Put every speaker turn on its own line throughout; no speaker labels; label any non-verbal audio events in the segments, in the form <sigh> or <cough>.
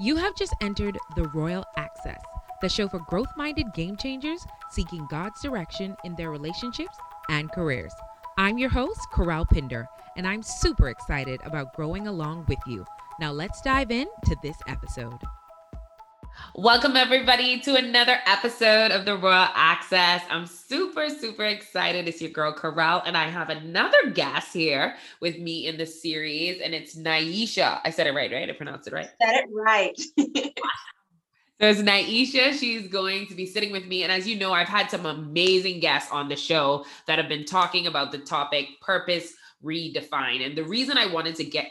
You have just entered the Royal Access, the show for growth minded game changers seeking God's direction in their relationships and careers. I'm your host, Kerel Pinder, and I'm super excited about growing along with you. Now, let's dive in to this episode. Welcome, everybody, to another episode of the Royal Access. I'm super, super excited. It's your girl, Kerel, and I have another guest here with me in the series, and it's Nyisha. I said it right, right? I pronounced it right.
Said it right. <laughs>
There's Nyisha. She's going to be sitting with me. And as you know, I've had some amazing guests on the show that have been talking about the topic purpose redefined. And the reason I wanted to get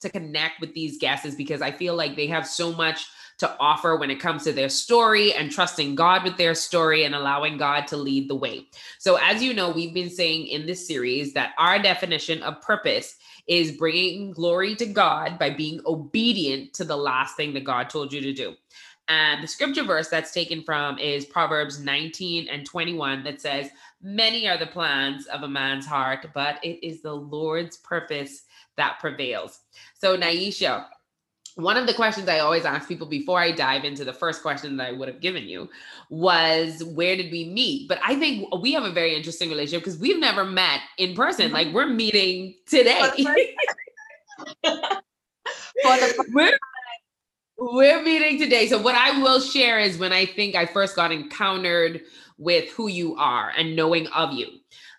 to connect with these guests is because I feel like they have so much to offer when it comes to their story and trusting God with their story and allowing God to lead the way. So, as you know, we've been saying in this series that our definition of purpose is bringing glory to God by being obedient to the last thing that God told you to do. And the scripture verse that's taken from is Proverbs 19 and 21 that says, Many are the plans of a man's heart, but it is the Lord's purpose that prevails. So, Nyisha, one of the questions I always ask people before I dive into the first question that I would have given you was where did we meet? But I think we have a very interesting relationship because we've never met in person. Like we're meeting today. <laughs> we're, we're meeting today. So what I will share is when I think I first got encountered with who you are and knowing of you.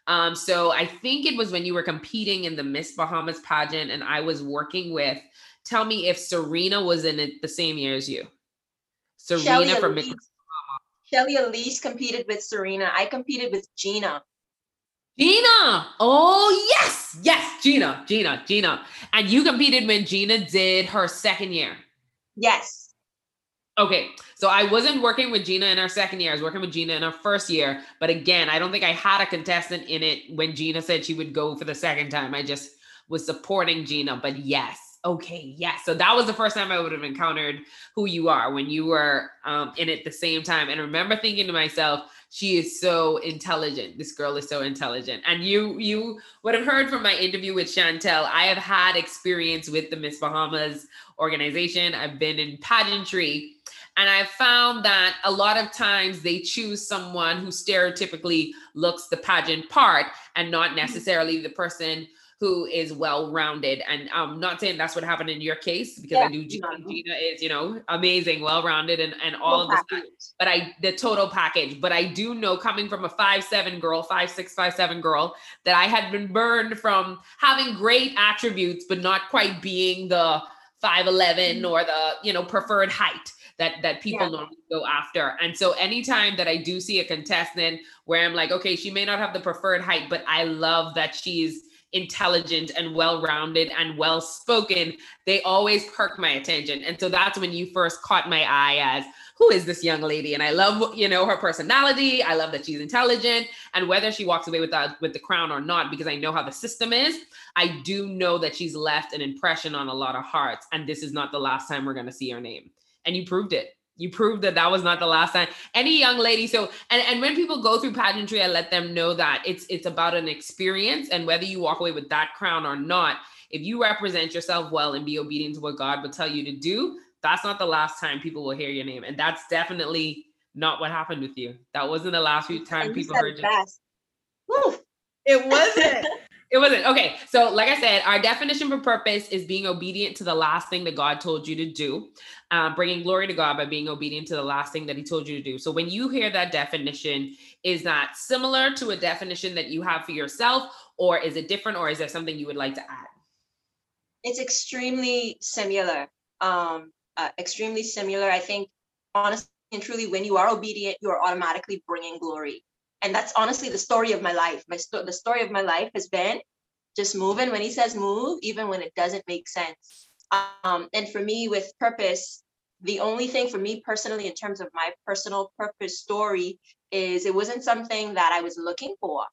Um, so I think it was when you were competing in the Miss Bahamas pageant and I was working with tell me if Serena was in it the same year as you.
Serena Shelly from Elise, Shelly Elise competed with Serena. I competed with Gina.
Gina. Oh, yes. Yes, Gina, Gina, Gina. And you competed when Gina did her second year.
Yes.
Okay. So I wasn't working with Gina in her second year. I was working with Gina in her first year. But again, I don't think I had a contestant in it when Gina said she would go for the second time. I just was supporting Gina. But yes, okay, yes. So that was the first time I would have encountered who you are when you were um, in it the same time. And I remember thinking to myself, she is so intelligent. This girl is so intelligent. And you you would have heard from my interview with Chantel. I have had experience with the Miss Bahamas organization. I've been in pageantry. And I found that a lot of times they choose someone who stereotypically looks the pageant part and not mm-hmm. necessarily the person who is well rounded. And I'm not saying that's what happened in your case because yeah, I do Gina, Gina is, you know, amazing, well rounded, and, and all of this. But I, the total package. But I do know coming from a five seven girl, five six, five seven girl, that I had been burned from having great attributes, but not quite being the 5'11 mm-hmm. or the, you know, preferred height that that people yeah. normally go after. And so anytime that I do see a contestant where I'm like, okay, she may not have the preferred height, but I love that she's intelligent and well-rounded and well-spoken they always perk my attention. And so that's when you first caught my eye as who is this young lady? And i love you know her personality. I love that she's intelligent. And whether she walks away with that with the crown or not because i know how the system is i do know that she's left an impression on a lot of hearts. And this is not the last time we're going to see her name. And you proved it you proved that that was not the last time. Any young lady so and, and when people go through pageantry i let them know that it's it's about an experience and whether you walk away with that crown or not if you represent yourself well and be obedient to what god will tell you to do that's not the last time people will hear your name. And that's definitely not what happened with you. That wasn't the last few times people heard you it wasn't <laughs> It wasn't. Okay. So, like I said, our definition for purpose is being obedient to the last thing that God told you to do, um, bringing glory to God by being obedient to the last thing that He told you to do. So, when you hear that definition, is that similar to a definition that you have for yourself, or is it different, or is there something you would like to add?
It's extremely similar. Um, uh, extremely similar. I think, honestly and truly, when you are obedient, you are automatically bringing glory and that's honestly the story of my life. My sto- the story of my life has been just moving. When he says move even when it doesn't make sense. Um, and for me with purpose the only thing for me personally in terms of my personal purpose story is it wasn't something that i was looking for.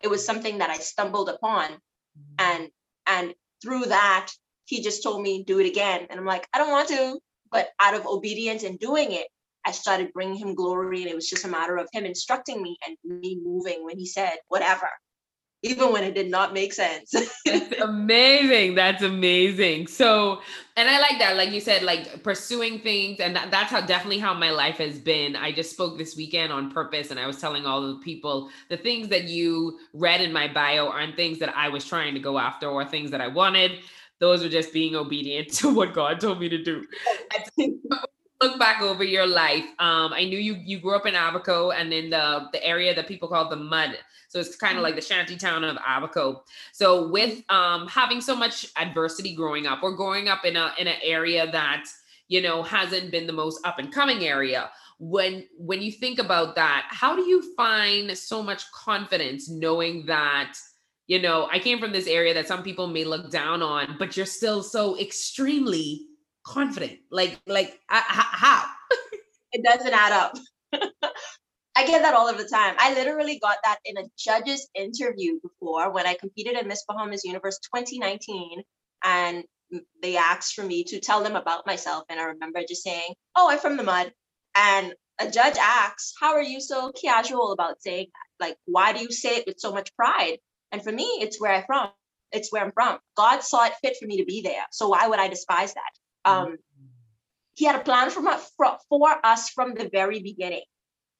It was something that i stumbled upon. And and through that he just told me do it again. And i'm like i don't want to but out of obedience and doing it I started bringing him glory, and it was just a matter of him instructing me and me moving when he said, whatever. even when it did not make sense. <laughs>
That's amazing. That's amazing. So, and I like that. Like you said, like pursuing things. And that, that's how definitely how my life has been. I just spoke this weekend on purpose and I was telling all the people the things that you read in my bio aren't things that I was trying to go after or things that I wanted. Those were just being obedient <laughs> to what God told me to do. <laughs> look back over your life, um, I knew you you grew up in Abaco and in the the area that people call the mud. So it's kind of mm-hmm. like the shanty town of Abaco. So with um, having so much adversity growing up, or growing up in a in an area that you know hasn't been the most up and coming area, when when you think about that, how do you find so much confidence knowing that? You know, I came from this area that some people may look down on, but you're still so extremely confident. Like, like how? <laughs>
it doesn't add up. <laughs> I get that all of the time. I literally got that in a judge's interview before when I competed in Miss Bahamas Universe 2019. And they asked for me to tell them about myself. And I remember just saying, Oh, I'm from the mud. And a judge asks, How are you so casual about saying that? Like, why do you say it with so much pride? And for me, it's where I'm from. It's where I'm from. God saw it fit for me to be there. So why would I despise that? Um, he had a plan for, for us from the very beginning.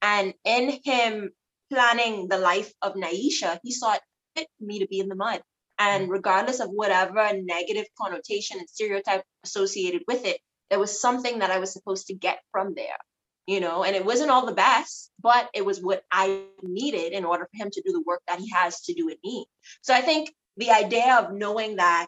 And in him planning the life of Nyisha, he saw it fit for me to be in the mud. And regardless of whatever negative connotation and stereotype associated with it, there was something that I was supposed to get from there, you know, and it wasn't all the best, but it was what I needed in order for him to do the work that he has to do in me. So I think the idea of knowing that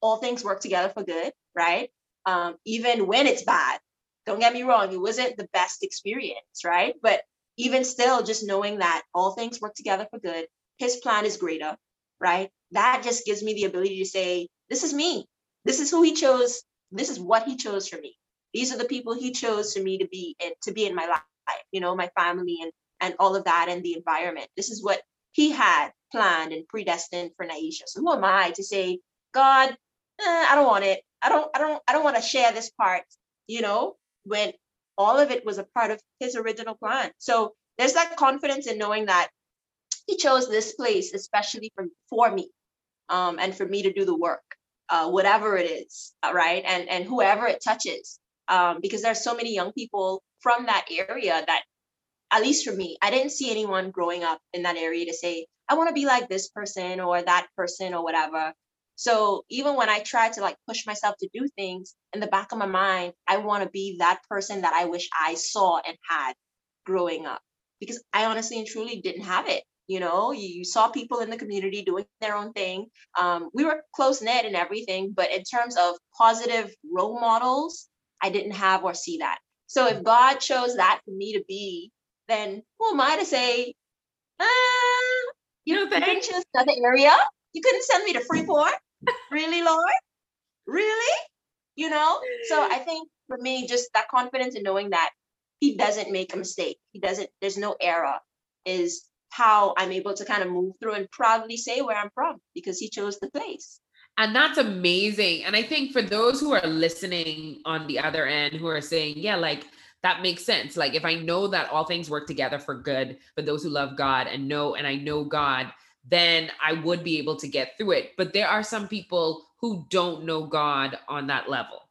all things work together for good, right? Um, even when it's bad. Don't get me wrong, it wasn't the best experience, right? But even still, just knowing that all things work together for good, his plan is greater, right? That just gives me the ability to say, this is me. This is who he chose. This is what he chose for me. These are the people he chose for me to be in, to be in my life, you know, my family and and all of that and the environment. This is what he had planned and predestined for Nyisha. So who am I to say, God, eh, I don't want it. I don't, I don't, I don't want to share this part, you know, when all of it was a part of his original plan. So there's that confidence in knowing that he chose this place, especially for, for me, um, and for me to do the work, uh, whatever it is, uh, right? And and whoever it touches, um, because there's so many young people from that area that, at least for me, I didn't see anyone growing up in that area to say, I want to be like this person or that person or whatever. So even when I try to like push myself to do things in the back of my mind, I want to be that person that I wish I saw and had growing up because I honestly and truly didn't have it. You know, you, saw people in the community doing their own thing. Um, we were close knit and everything, but in terms of positive role models, I didn't have or see that. So if God chose that for me to be, then who am I to say, ah, you know, you couldn't choose another area? You couldn't send me to Freeport? Really, Lord? Really? You know? So I think for me, just that confidence in knowing that he doesn't make a mistake. He doesn't, there's no error is how I'm able to kind of move through and proudly say where I'm from because he chose the place.
And that's amazing. And I think for those who are listening on the other end who are saying, yeah, like that makes sense. Like if I know that all things work together for good for those who love God and know, and I know God, then I would be able to get through it. But there are some people who don't know God on that level.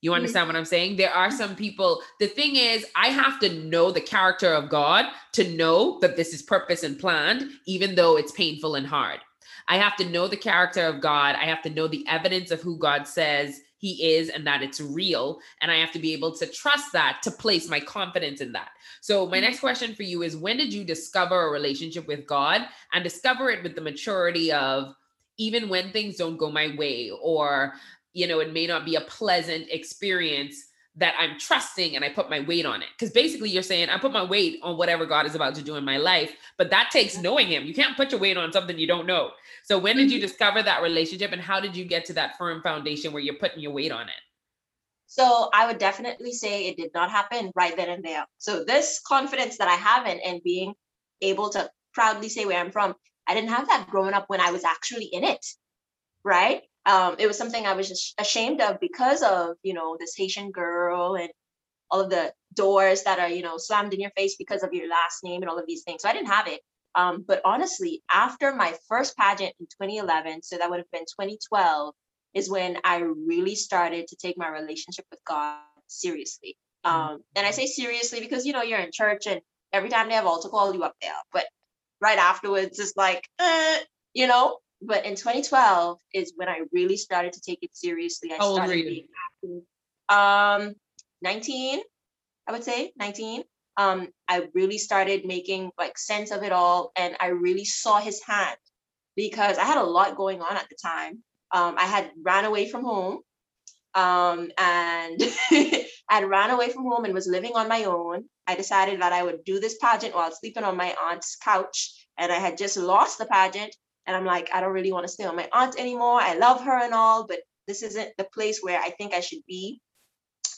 You mm-hmm. understand what I'm saying? There are some people. The thing is, I have to know the character of God to know that this is purpose and planned, even though it's painful and hard. I have to know the character of God. I have to know the evidence of who God says he is and that it's real. And I have to be able to trust that to place my confidence in that. So, my mm-hmm. next question for you is when did you discover a relationship with God and discover it with the maturity of even when things don't go my way or, you know, it may not be a pleasant experience? That I'm trusting and I put my weight on it. Because basically, you're saying I put my weight on whatever God is about to do in my life, but that takes knowing Him. You can't put your weight on something you don't know. So, when did you mm-hmm. discover that relationship and how did you get to that firm foundation where you're putting your weight on it?
So, I would definitely say it did not happen right then and there. So, this confidence that I have in and being able to proudly say where I'm from, I didn't have that growing up when I was actually in it. Right um, it was something I was just ashamed of because of, you know, this Haitian girl and all of the doors that are, you know, slammed in your face because of your last name and all of these things. So I didn't have it. Um, but honestly, after my first pageant in 2011, so that would have been 2012, is when I really started to take my relationship with God seriously. Mm-hmm. Um, and I say seriously because you know you're in church and every time they have altar call you up there, but right afterwards it's like, eh, you know. But in 2012 is when I really started to take it seriously. I
How old
started
were you?
um 19, I would say 19 um, I really started making like sense of it all, and I really saw his hand because I had a lot going on at the time. Um, I had ran away from home, um, and <laughs> I had ran away from home and was living on my own. I decided that I would do this pageant while sleeping on my aunt's couch, and I had just lost the pageant. And I'm like, I don't really want to stay on my aunt anymore. I love her and all, but this isn't the place where I think I should be.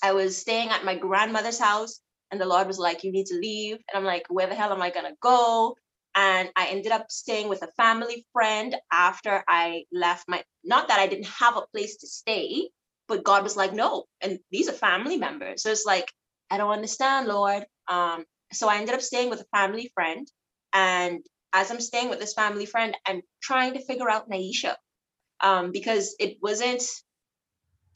I was staying at my grandmother's house and the Lord was like, You need to leave. And I'm like, Where the hell am I going to go? And I ended up staying with a family friend after I left my, not that I didn't have a place to stay, but God was like, No. And these are family members. So it's like, I don't understand, Lord. Um, so I ended up staying with a family friend. And as I'm staying with this family friend, I'm trying to figure out Nyisha um, because it wasn't,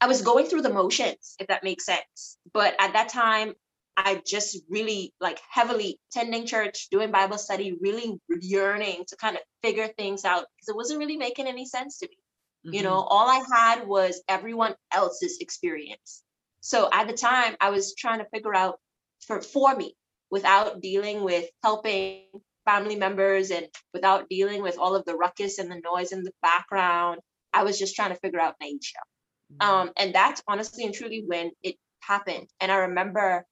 I was going through the motions, if that makes sense. But at that time, I just really like heavily attending church, doing Bible study, really yearning to kind of figure things out because it wasn't really making any sense to me. Mm-hmm. You know, all I had was everyone else's experience. So at the time, I was trying to figure out for, for me without dealing with helping family members and without dealing with all of the ruckus and the noise in the background. I was just trying to figure out Nyisha. Mm-hmm. Um, and that's honestly and truly when it happened. And I remember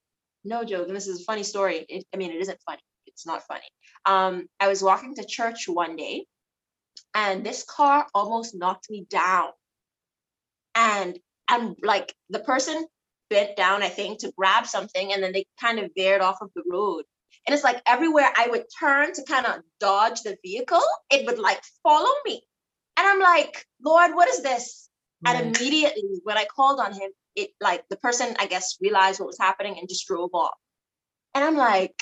no joke, and this is a funny story. It, I mean, it isn't funny. It's not funny. Um, I was walking to church one day, and this car almost knocked me down. And I'm like, the person bent down, I think, to grab something, and then they kind of veered off of the road. And it's like everywhere I would turn to kind of dodge the vehicle, it would like follow me. And I'm like, Lord, what is this? Mm. And immediately when I called on him, it like the person I guess realized what was happening and just drove off. And I'm like,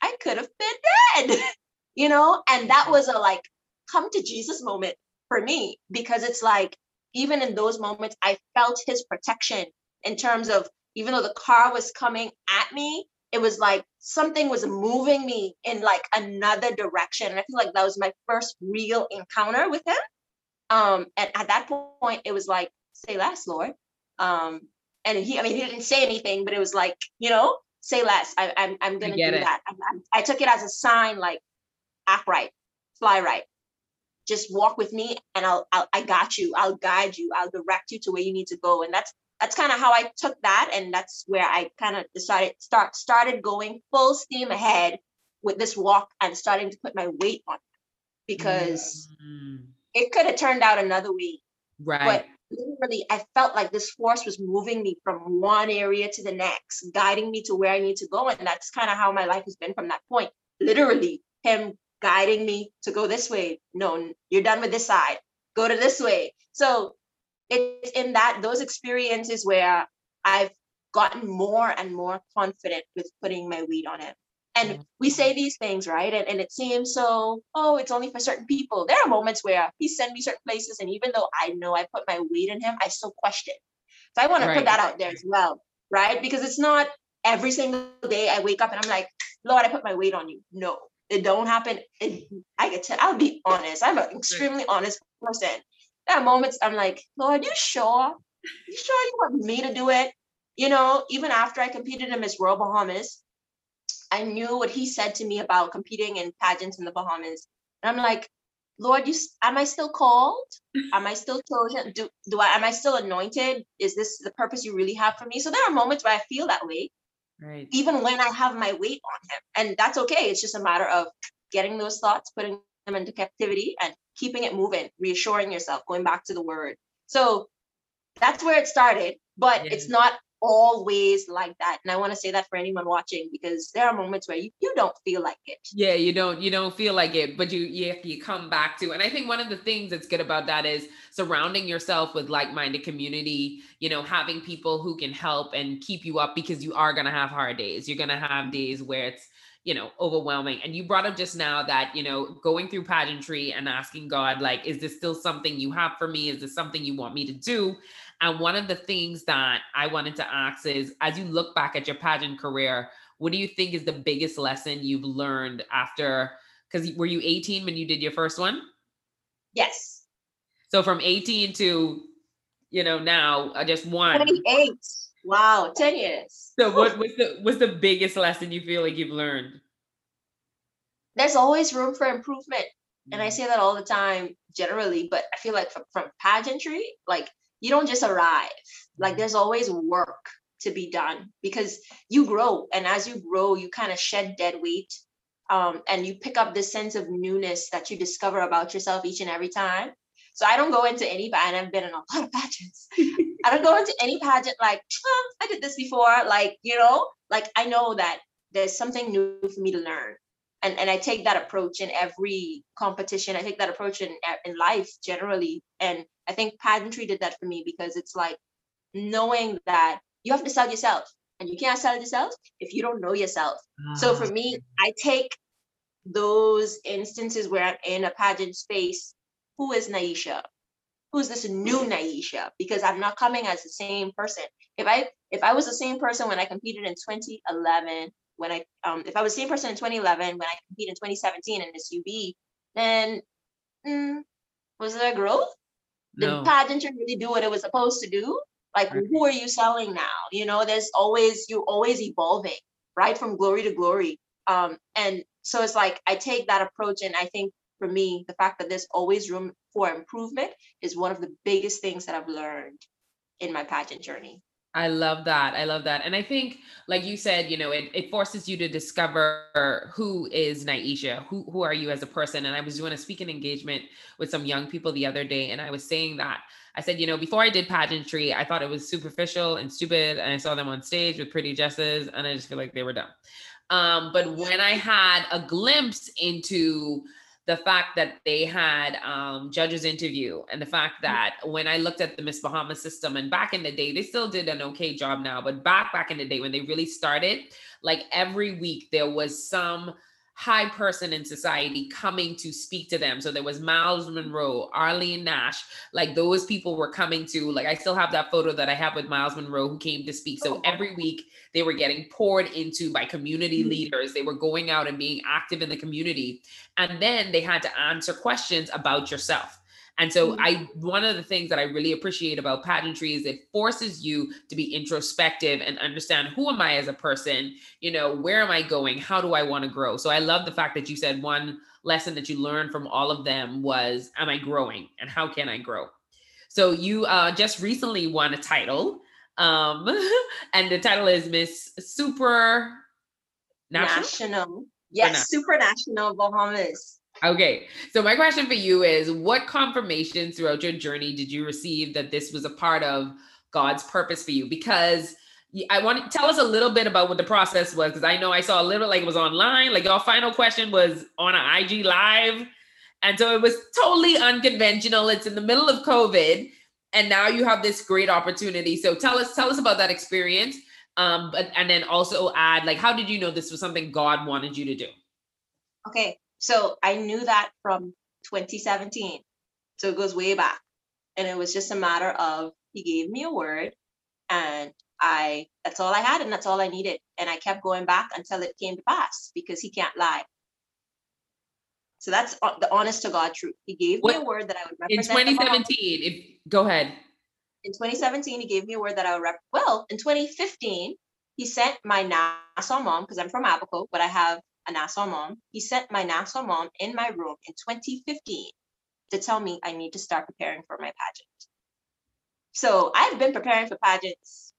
I could have been dead, <laughs> you know? And that was a like come to Jesus moment for me because it's like even in those moments I felt his protection in terms of even though the car was coming at me, it was like something was moving me in like another direction. And I feel like that was my first real encounter with him. Um, and at that point, it was like, say less, Lord. Um, and he, I mean, he didn't say anything, but it was like, you know, say less. I, am I'm, I'm gonna do it. that. I, I took it as a sign, like, act right, fly right. Just walk with me, and I'll, I'll, I got you. I'll guide you. I'll direct you to where you need to go. And that's that's kind of how I took that, and that's where I kind of decided start started going full steam ahead with this walk and starting to put my weight on it because mm. it could have turned out another way.
Right. But
literally I felt like this force was moving me from one area to the next, guiding me to where I need to go. And that's kind of how my life has been from that point. Literally, him guiding me to go this way. No, you're done with this side. Go to this way. So it's in that those experiences where I've gotten more and more confident with putting my weight on it. And we say these things, right? And, and it seems so, oh, it's only for certain people. There are moments where he sent me certain places, and even though I know I put my weight in him, I still question. So I want right. to put that out there as well, right? Because it's not every single day I wake up and I'm like, Lord, I put my weight on you. No, it don't happen. It, I get to, I'll be honest. I'm an extremely honest person. There are moments I'm like, Lord, you sure? You sure you want me to do it? You know, even after I competed in Miss World Bahamas, I knew what he said to me about competing in pageants in the Bahamas. And I'm like, Lord, you am I still called? Am I still chosen? Do do I am I still anointed? Is this the purpose you really have for me? So there are moments where I feel that way.
Right.
Even when I have my weight on him. And that's okay. It's just a matter of getting those thoughts, putting them into captivity and keeping it moving, reassuring yourself, going back to the word. So that's where it started, but yeah. it's not always like that and i want to say that for anyone watching because there are moments where you, you don't feel like it
yeah you don't you don't feel like it but you you, you come back to and i think one of the things that's good about that is surrounding yourself with like-minded community you know having people who can help and keep you up because you are going to have hard days you're going to have days where it's you know overwhelming. And you brought up just now that you know going through pageantry and asking god like is this still something you have for me? Is this something you want me to do? And one of the things that i wanted to ask is as you look back at your pageant career what do you think is the biggest lesson you've learned after because were you 18 when you did your first one?
Yes.
So from 18 to you know now uh, just one.
28 wow 10 years.
So what was the what's the biggest lesson you feel like you've learned?
There's always room for improvement and i
Mm.
say that all the time generally but i feel like from, from pageantry like you don't just arrive. Like
Mhm.
there's always work to be done because you grow and as you grow you kind of shed dead weight um, and you pick up this sense of newness that you discover about yourself each and every time. So i don't go into any and i've been in a lot of <laughs> pageants i don't go into any pageant like "Oh, i did this before like you know like i know that there's something new for me to learn and and I take that approach in every competition. I take that approach in in life generally, and I think pageantry did that for me because it's like knowing that you have to sell yourself, and you can't sell yourself if you don't know yourself. So for
Ah,
me, I take those instances where I'm in a pageant space. Who is Nyisha? Who's this new Nyisha? Because I'm not coming as the same person. If I if I was the same person when I competed in 2011, when I um if I was the same person in 2011 when I competed in 2017 in Miss UB, then mm, was there growth?
No.
Did pageantry really do what it was supposed to do? Like
Right.
who are you selling now? You know, there's always you're always evolving, right? From glory to glory. Um, and so it's like I take that approach, and I think for me, the fact that there's always room for improvement is one of the biggest things that I've learned in my pageant journey.
I love that. I love that. And I think, like you said, you know, it, it forces you to discover who is Nyisha, who, who are you as a person. And I was doing a speaking engagement with some young people the other day, and I was saying that I said, you know, before I did pageantry, I thought it was superficial and stupid. And I saw them on stage with pretty dresses, and I just feel like they were dumb. Um, but when I had a glimpse into the fact that they had um, judges interview and the fact that when I looked at the Miss Bahamas system and back in the day, they still did an okay job now, but back back in the day when they really started, like every week there was some high person in society coming to speak to them. So there was Myles Munroe, Arlene Nash, like those people were coming to, like I still have that photo that I have with Myles Munroe who came to speak. So
Oh,
every week they were getting poured into by community
Mhm.
leaders. They were going out and being active in the community. And then they had to answer questions about yourself. And so
Mhm.
I one of the things that I really appreciate about pageantry is it forces you to be introspective and understand who am I as a person, you know, where am I going? How do I want to grow? So I love the fact that you said one lesson that you learned from all of them was am I growing and how can I grow? So you uh, just recently won a title. Um, <laughs> and the title is Miss Super National.
National. Yes, supranational Bahamas.
Okay. So my question for you is what confirmations throughout your journey did you receive that this was a part of God's purpose for you? Because I want to tell us a little bit about what the process was because I know I saw a little like it was online, like your final question was on an IG live. And so it was totally unconventional. It's in the middle of COVID and now you have this great opportunity. So tell us tell us about that experience. Um but and then also add like how did you know this was something God wanted you to do?
Okay, so I knew that from 2017. So it goes way back. And it was just a matter of he gave me a word and I that's all I had and that's all I needed. And I kept going back until it came to pass because he can't lie. So that's the honest to God truth. He gave me a word that I would
In
represent. Bahamas.
2017, if go ahead.
in 2017, he gave me a word that I would rep. Well, in 2015, he sent my Nassau mom, because I'm from Abaco, but I have a Nassau mom. He sent my Nassau mom in my room in 2015 to tell me I need to start preparing for my pageant. So I've been preparing for pageants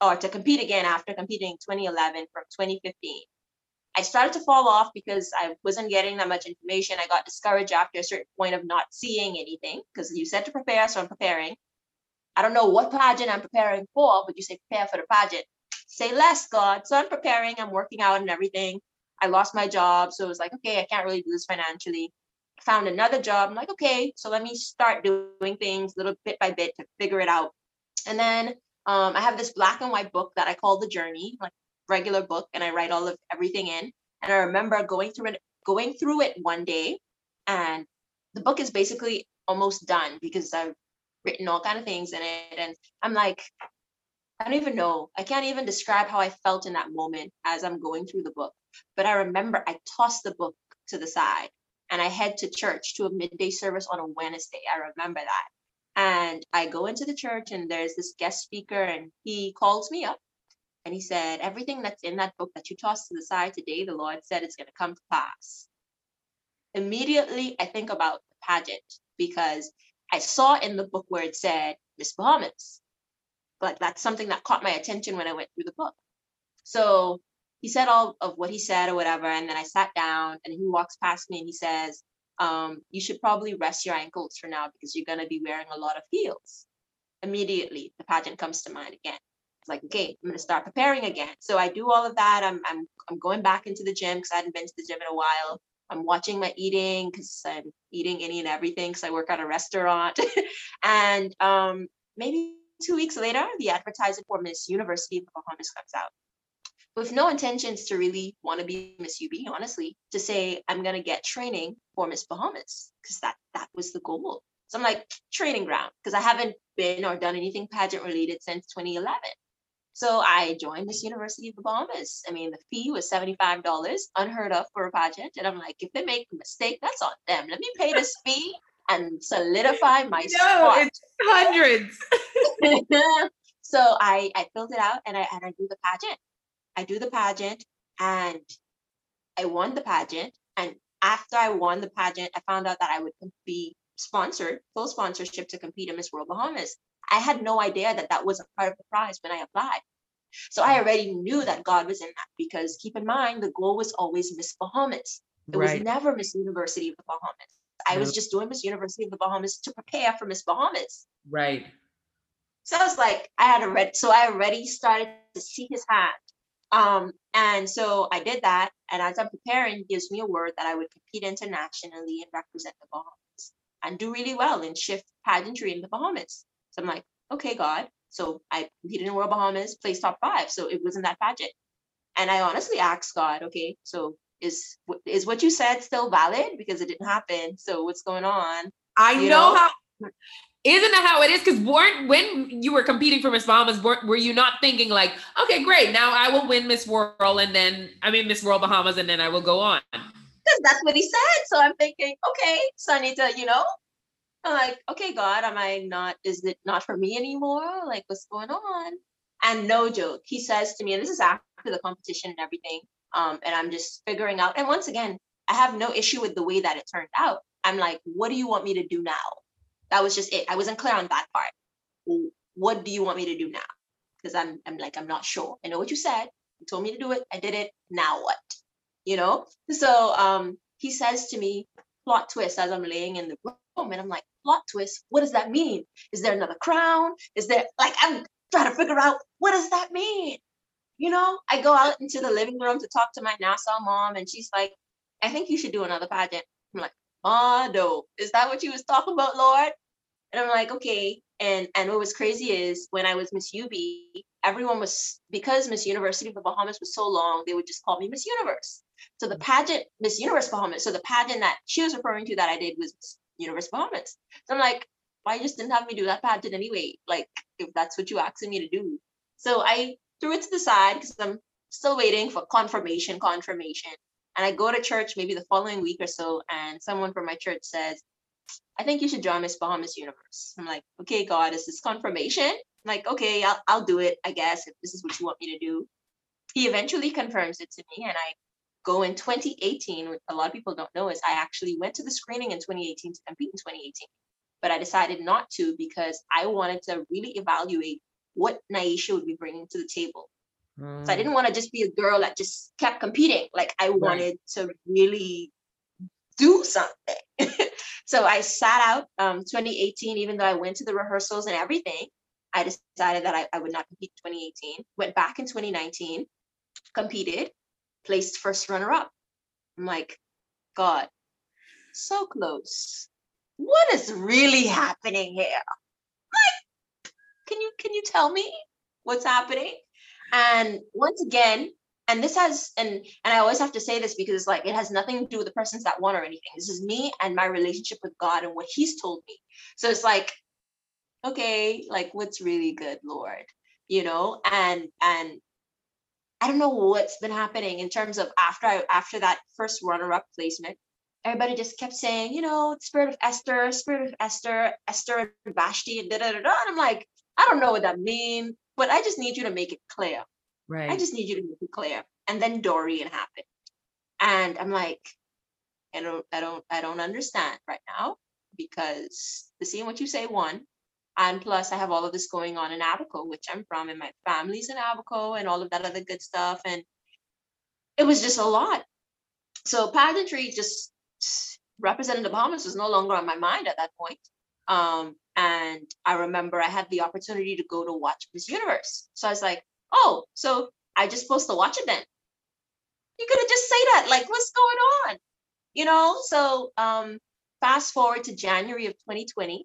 or to compete again after competing in 2011 from 2015. I started to fall off because I wasn't getting that much information. I got discouraged after a certain point of not seeing anything because you said to prepare, so I'm preparing. I don't know what pageant I'm preparing for, but you say prepare for the pageant. Say less, God. So I'm preparing, I'm working out and everything. I lost my job. So it was like, okay, I can't really do this financially. Found another job. I'm like, okay, so let me start doing things little bit by bit to figure it out. And then um, I have this black and white book that I call The Journey, like regular book, and I write all of everything in. And I remember going through it, going through it one day, and the book is basically almost done because I've written all kind of things in it. And I'm like, I don't even know. I can't even describe how I felt in that moment as I'm going through the book. But I remember I tossed the book to the side and I head to church to a midday service on a Wednesday. I remember that. And I go into the church and there's this guest speaker and he calls me up and he said, Everything that's in that book that you tossed to the side today, the Lord said it's going to come to pass. Immediately, I think about the pageant because I saw in the book where it said Miss Bahamas. But that's something that caught my attention when I went through the book. So he said all of what he said or whatever. And then I sat down and he walks past me and he says, um, You should probably rest your ankles for now because you're going to be wearing a lot of heels. Immediately, the pageant comes to mind again. It's like, okay, I'm going to start preparing again. So I do all of that. I'm, I'm, I'm going back into the gym because I hadn't been to the gym in a while. I'm watching my eating because I'm eating any and everything because I work at a restaurant. <laughs> and um, maybe two weeks later, the advertisement for Miss University of the Bahamas comes out. With no intentions to really want to be Miss UB, honestly, to say I'm gonna get training for Miss Bahamas because that that was the goal. So I'm like training ground because I haven't been or done anything pageant related since 2011. So I joined Miss University of the Bahamas. I mean, the fee was $75, unheard of for a pageant. And I'm like, if they make a mistake, that's on them. Let me pay this fee and solidify my no, spot.
it's hundreds. <laughs>
so I I filled it out and I and I do the pageant. I do the pageant and I won the pageant. And after I won the pageant, I found out that I would be sponsored, full sponsorship to compete in Miss World Bahamas. I had no idea that that was a part of the prize when I applied. So I already knew that God was in that because keep in mind, the goal was always Miss Bahamas. It right. was never Miss University of the Bahamas. I was just doing Miss University of the Bahamas to prepare for Miss Bahamas.
Right.
So I was like, I had already, so I already started to see his hand. Um, and so I did that. And as I'm preparing, gives me a word that I would compete internationally and represent the Bahamas and do really well in shift pageantry in the Bahamas. So I'm like, okay, God. So I competed in World Bahamas, placed top five. So it wasn't that pageant. And I honestly asked God, okay, so is is what you said still valid because it didn't happen so what's going on
i you know, know how <laughs> isn't that how it is because weren't when you were competing for miss bahamas were, were you not thinking like okay great now i will win miss world and then i mean miss world bahamas and then i will go on
because that's what he said so i'm thinking okay so i need to you know i'm like okay god am i not is it not for me anymore like what's going on and no joke he says to me and this is after the competition and everything um, and I'm just figuring out. And once again, I have no issue with the way that it turned out. I'm like, what do you want me to do now? That was just it. I wasn't clear on that part. What do you want me to do now? Because I'm I'm like, I'm not sure. I know what you said. You told me to do it. I did it. Now what? You know? So um he says to me, plot twist as I'm laying in the room. And I'm like, plot twist, what does that mean? Is there another crown? Is there like I'm trying to figure out what does that mean? you know, I go out into the living room to talk to my Nassau mom, and she's like, I think you should do another pageant. I'm like, oh no, is that what you was talking about, Lord? And I'm like, okay. And and what was crazy is when I was Miss UB, everyone was because Miss University of the Bahamas was so long, they would just call me Miss Universe. So the mm. pageant, Miss Universe Bahamas. So the pageant that she was referring to that I did was Miss Universe Bahamas. So I'm like, why you just didn't have me do that pageant anyway? Like, if that's what you asking me to do. So I threw it to the side because I'm still waiting for confirmation, confirmation. And I go to church maybe the following week or so, and someone from my church says, I think you should join Miss Bahamas Universe. I'm like, okay, God, is this confirmation? I'm like, okay, I'll, I'll do it, I guess, if this is what you want me to do. He eventually confirms it to me, and I go in 2018. What a lot of people don't know is I actually went to the screening in 2018 to compete in 2018, but I decided not to because I wanted to really evaluate what Nyisha would be bringing to the table. Mm. So I didn't want to just be a girl that just kept competing. Like I right. wanted to really do something. <laughs> so I sat out um, 2018, even though I went to the rehearsals and everything. I decided that I, I would not compete 2018. Went back in 2019, competed, placed first runner up. I'm like, God, so close. What is really happening here? Like, can you can you tell me what's happening? And once again, and this has and and I always have to say this because like it has nothing to do with the persons that won or anything. This is me and my relationship with God and what He's told me. So it's like, okay, like what's really good, Lord, you know, and and I don't know what's been happening in terms of after I after that first runner-up placement. Everybody just kept saying, you know, spirit of Esther, spirit of Esther, Esther and Vashti, and da da da da. And I'm like, I don't know what that means, but I just need you to make it clear.
Right.
I just need you to make it clear. And then Dorian happened. And I'm like, I don't, I don't, I don't understand right now because the seeing what you say, one, and plus I have all of this going on in Abaco, which I'm from, and my family's in Abaco and all of that other good stuff. And it was just a lot. So pageantry just representing the Bahamas was no longer on my mind at that point. Um, and I remember I had the opportunity to go to watch Miss Universe. So I was like, oh, so I just supposed to watch it then. You could have just say that, like, what's going on? You know, so um, fast forward to January of 2020,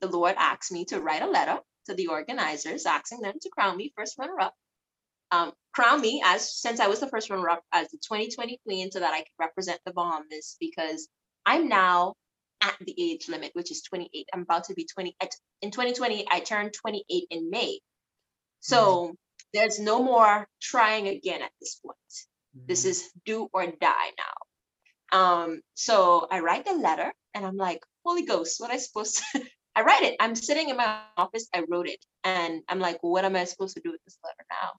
the Lord asked me to write a letter to the organizers, asking them to crown me first runner-up. Um, crown me as since I was the first runner-up as the 2020 queen, so that I could represent the Bahamas because I'm now at the age limit, which is 28. I'm about to be 20. In 2020, I turned 28 in May. So mm-hmm. there's no more trying again at this point. Mm-hmm. This is do or die now. Um, so I write the letter and I'm like, Holy Ghost, what am I supposed to? <laughs> I write it. I'm sitting in my office. I wrote it. And I'm like, what am I supposed to do with this letter now?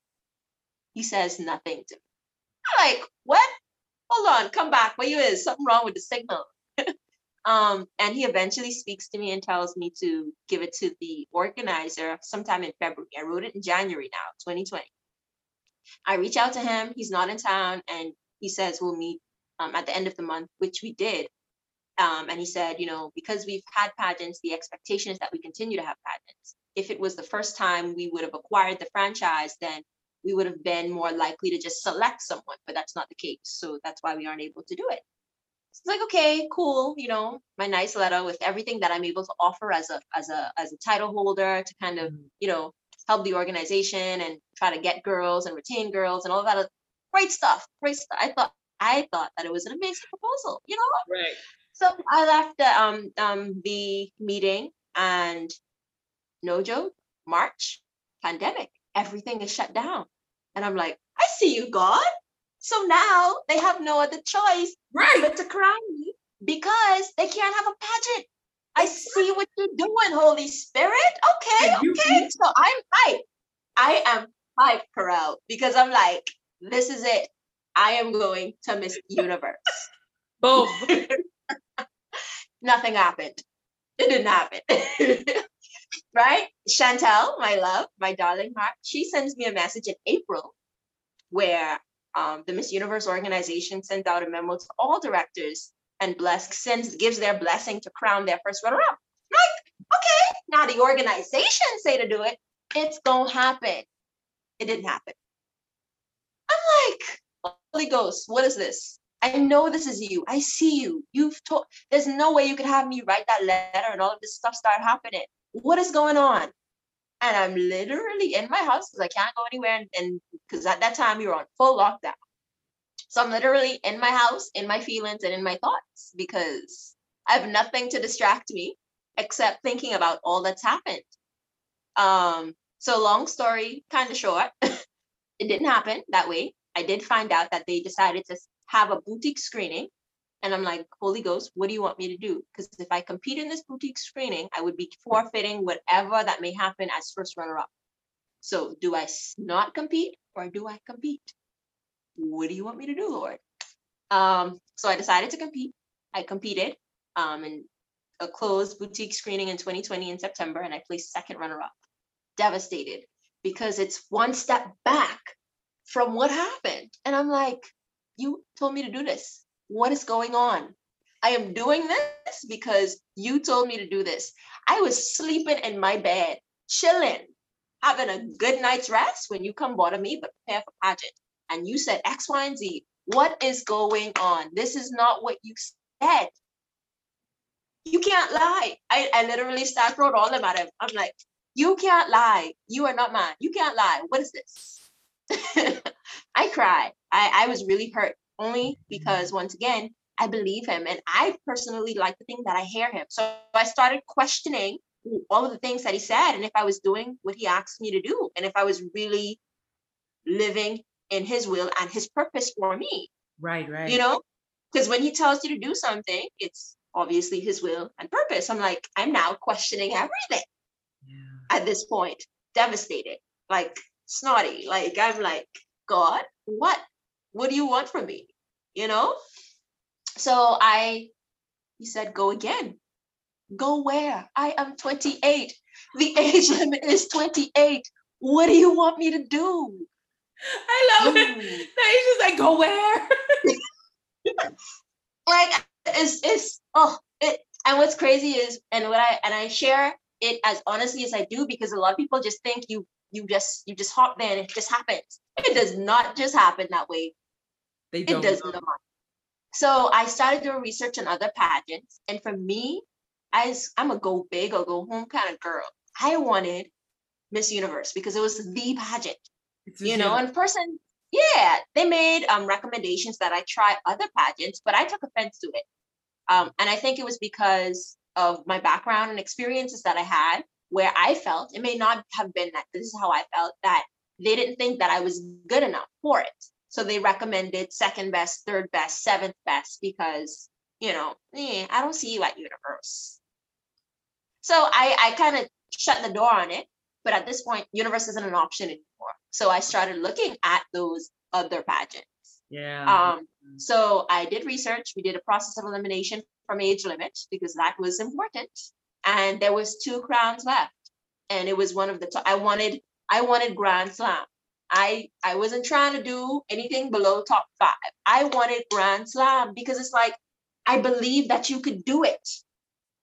He says nothing to me. I'm like, what? Hold on, come back. What you is? Something wrong with the signal. Um, and he eventually speaks to me and tells me to give it to the organizer sometime in February. I wrote it in January now, 2020. I reach out to him. He's not in town, and he says we'll meet um, at the end of the month, which we did. Um, and he said, you know, because we've had pageants, the expectation is that we continue to have pageants. If it was the first time we would have acquired the franchise, then we would have been more likely to just select someone, but that's not the case. So that's why we aren't able to do it it's like okay cool you know my nice letter with everything that i'm able to offer as a as a as a title holder to kind of mm. you know help the organization and try to get girls and retain girls and all that great stuff great stuff. I thought i thought that it was an amazing proposal you know?
Right.
So i left the um um the meeting and no joke march pandemic everything is shut down. And i'm like i see you god so now they have no other choice
right.
but to me because they can't have a pageant. I see what you're doing, Holy Spirit. Okay, okay. So I'm hyped. I am hyped, Kerel, because I'm like, this is it. I am going to Miss <laughs> Universe.
Boom. <laughs>
Nothing happened. It didn't happen. <laughs> right? Chantel, my love, my darling heart, she sends me a message in April where um, the Miss Universe organization sends out a memo to all directors and bless sends gives their blessing to crown their first runner-up. Like, okay, now the organization say to do it, it's gonna happen. It didn't happen. I'm like, Holy Ghost, what is this? I know this is you. I see you. You've told. There's no way you could have me write that letter and all of this stuff start happening. What is going on? And I'm literally in my house because I can't go anywhere. And because at that time we were on full lockdown. So I'm literally in my house, in my feelings, and in my thoughts because I have nothing to distract me except thinking about all that's happened. Um, so long story, kind of short, <laughs> it didn't happen that way. I did find out that they decided to have a boutique screening and I'm like, Holy Ghost, what do you want me to do? Because if I compete in this boutique screening, I would be forfeiting whatever that may happen as first runner up. So do I not compete or do I compete? What do you want me to do, Lord? Um, so I decided to compete. I competed um, in a closed boutique screening in 2020 in September, and I placed second runner up. Devastated because it's one step back from what happened. And I'm like, you told me to do this what is going on? I am doing this because you told me to do this. I was sleeping in my bed, chilling, having a good night's rest when you come bother me, but prepare for pageant. And you said X, Y, and Z. What is going on? This is not what you said. You can't lie. I, I literally start throwing all them at him. I'm like, you can't lie. You are not mine. You can't lie. What is this? <laughs> I cried. I, I was really hurt only because once again, I believe him and I personally like to think that I hear him. So I started questioning all of the things that he said and if I was doing what he asked me to do and if I was really living in his will and his purpose for me.
Right, right.
You know, because when he tells you to do something, it's obviously his will and purpose. I'm like, I'm now questioning everything yeah. at this point, devastated, like snotty. Like, I'm like, God, what? What do you want from me? You know? So I, he said, go again. Go where? I am 28. The <laughs> age limit is 28. What do you want me to do?
I love it. Hmm. <laughs> He's just like, go where? <laughs>
like it's it's oh it and what's crazy is and what I and I share it as honestly as I do because a lot of people just think you you just you just hop there and it just happens. It does not just happen that way. They don't. It does not. So I started doing research on other pageants, and for me, I I'm a go big or go home kind of girl. I wanted Miss Universe because it was the pageant, you know. And person, yeah, they made um, recommendations that I try other pageants, but I took offense to it. Um, and I think it was because of my background and experiences that I had, where I felt it may not have been that this is how I felt that they didn't think that I was good enough for it. So they recommended second best, third best, seventh best because, you know, eh, I don't see you at universe. So I, I kind of shut the door on it. But at this point, universe isn't an option anymore. So I started looking at those other pageants.
Yeah.
Um, so I did research. We did a process of elimination from age limit because that was important. And there was two crowns left. And it was one of the top. I wanted, I wanted Grand Slam. I I wasn't trying to do anything below top five. I wanted Grand Slam because it's like I believe that you could do it.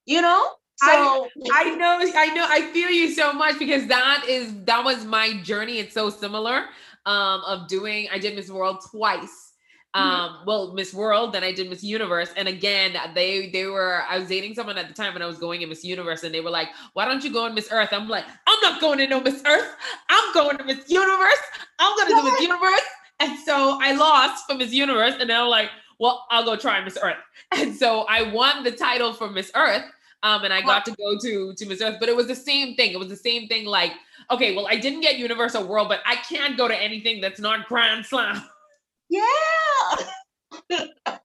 You know?
So I, I know, I know, I feel you so much because that is that was my journey. It's so similar um of doing I did Miss World twice Mm-hmm. um well miss world then i did miss universe and again they they were i was dating someone at the time when i was going in miss universe and they were like why don't you go in miss earth i'm like i'm not going to no miss earth i'm going to miss universe i'm going to do miss universe and so i lost for miss universe and then i'm like well i'll go try miss earth and so i won the title for miss earth um, and I got to go to to Miss Earth, but it was the same thing. It was the same thing. Like, okay, well, I didn't get Universal World, but I can't go to anything that's not Grand Slam.
Yeah. <laughs>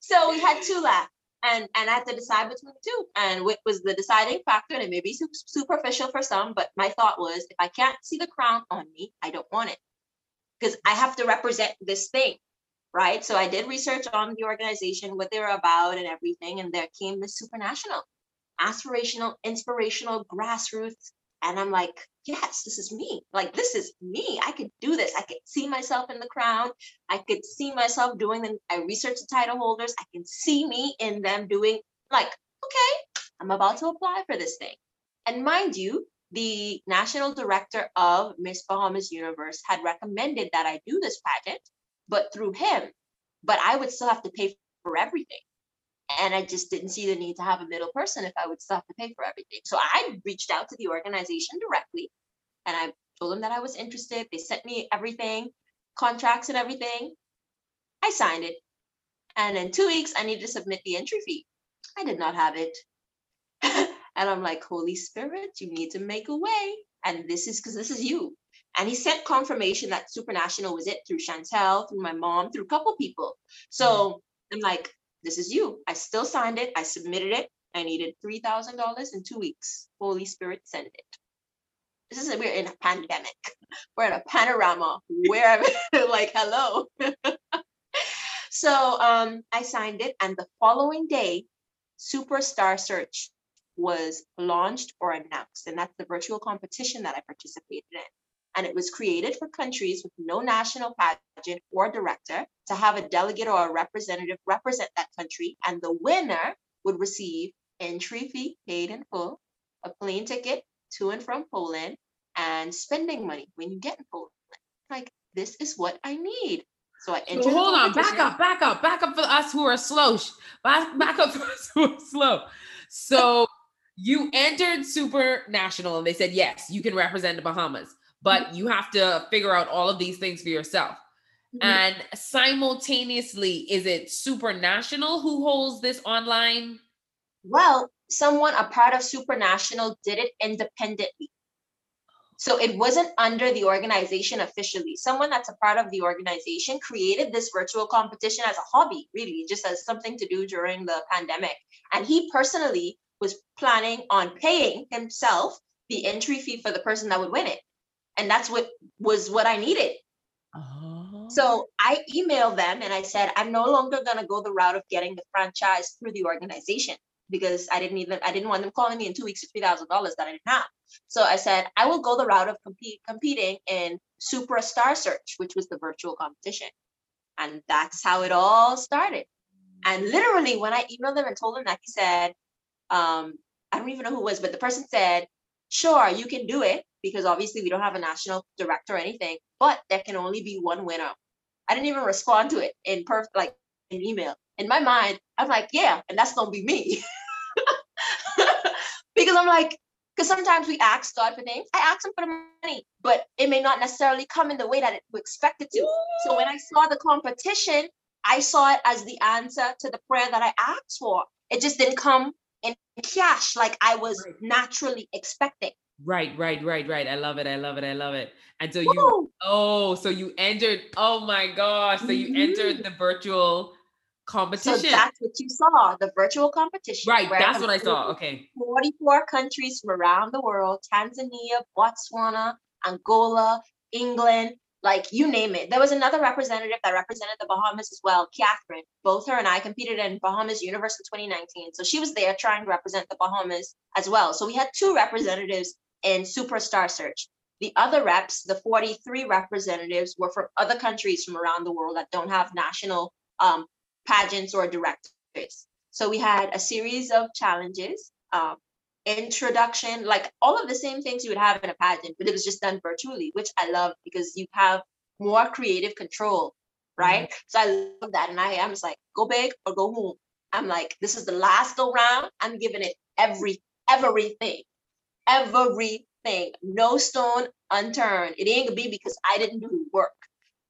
so we had two left. And, and I had to decide between the two. And what was the deciding factor? And it may be superficial for some, but my thought was if I can't see the crown on me, I don't want it because I have to represent this thing, right? So I did research on the organization, what they were about, and everything. And there came the supranational, aspirational, inspirational, grassroots. And I'm like, yes, this is me. Like, this is me. I could do this. I could see myself in the crown. I could see myself doing them. I researched the title holders. I can see me in them doing, like, okay, I'm about to apply for this thing. And mind you, the national director of Miss Bahamas Universe had recommended that I do this pageant, but through him. But I would still have to pay for everything. And I just didn't see the need to have a middle person if I would still have to pay for everything. So I reached out to the organization directly and I told them that I was interested. They sent me everything, contracts and everything. I signed it. And in two weeks, I needed to submit the entry fee. I did not have it. <laughs> and I'm like, Holy Spirit, you need to make a way. And this is because this is you. And he sent confirmation that Supranational was it through Chantel, through my mom, through a couple people. So mm. I'm like, this is you. I still signed it. I submitted it. I needed $3,000 in two weeks. Holy Spirit sent it. This is, we're in a pandemic. We're in a panorama where <laughs> like, hello. <laughs> so um, I signed it. And the following day, Superstar Search was launched or announced. And that's the virtual competition that I participated in and it was created for countries with no national pageant or director to have a delegate or a representative represent that country, and the winner would receive entry fee paid in full, a plane ticket to and from Poland, and spending money when you get in Poland. Like, this is what I need. So I
entered. So hold on, back up, back up, back up for us who are slow. Back, back up for us who are slow. So you entered Supranational and they said, yes, you can represent the Bahamas. But you have to figure out all of these things for yourself. Mm-hmm. And simultaneously, is it Supranational who holds this online?
Well, someone, a part of Supranational, did it independently. So it wasn't under the organization officially. Someone that's a part of the organization created this virtual competition as a hobby, really, just as something to do during the pandemic. And he personally was planning on paying himself the entry fee for the person that would win it. And that's what was what I needed. Oh. So I emailed them and I said, I'm no longer going to go the route of getting the franchise through the organization because I didn't even I didn't want them calling me in two weeks for three thousand dollars that I didn't have. So I said I will go the route of compete competing in Supra Star Search, which was the virtual competition, and that's how it all started. And literally, when I emailed them and told them that, he said, um, I don't even know who was, but the person said, "Sure, you can do it because obviously we don't have a national director or anything, but there can only be one winner." I didn't even respond to it in perfect like an email. In my mind, I'm like, yeah, and that's gonna be me. <laughs> because I'm like, because sometimes we ask God for things. I ask him for the money, but it may not necessarily come in the way that it, we expect it to. Ooh. So when I saw the competition, I saw it as the answer to the prayer that I asked for. It just didn't come in cash like I was right. naturally expecting.
Right, right, right, right. I love it. I love it. I love it. And so you, oh, so you entered, oh my gosh. So you mm-hmm. entered the virtual competition. So
that's what you saw, the virtual competition.
Right, that's what I saw. Okay.
44 countries from around the world, Tanzania, Botswana, Angola, England, like you name it. There was another representative that represented the Bahamas as well, Catherine. Both her and I competed in Bahamas Universe in 2019. So she was there trying to represent the Bahamas as well. So we had two representatives in Superstar Search. The other reps, the 43 representatives, were from other countries from around the world that don't have national um, pageants or directors. So we had a series of challenges, um, introduction, like all of the same things you would have in a pageant, but it was just done virtually, which I love because you have more creative control, right? Mm-hmm. So I love that. And I am just like, go big or go home. I'm like, this is the last go round. I'm giving it every everything, everything, no stone unturned. It ain't gonna be because I didn't do the work.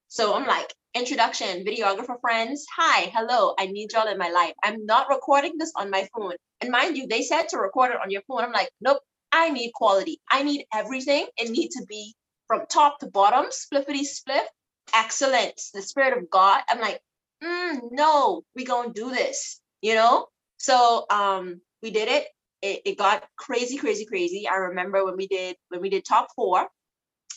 So I'm like, introduction, videographer friends. Hi, hello, I need y'all in my life. I'm not recording this on my phone. And mind you, they said to record it on your phone. I'm like, nope, I need quality. I need everything. It needs to be from top to bottom, spliffity spliff, excellence, the spirit of God. I'm like, mm, no, we gonna do this, you know? So um, we did it. it. It got crazy, crazy, crazy. I remember when we did when we did top four,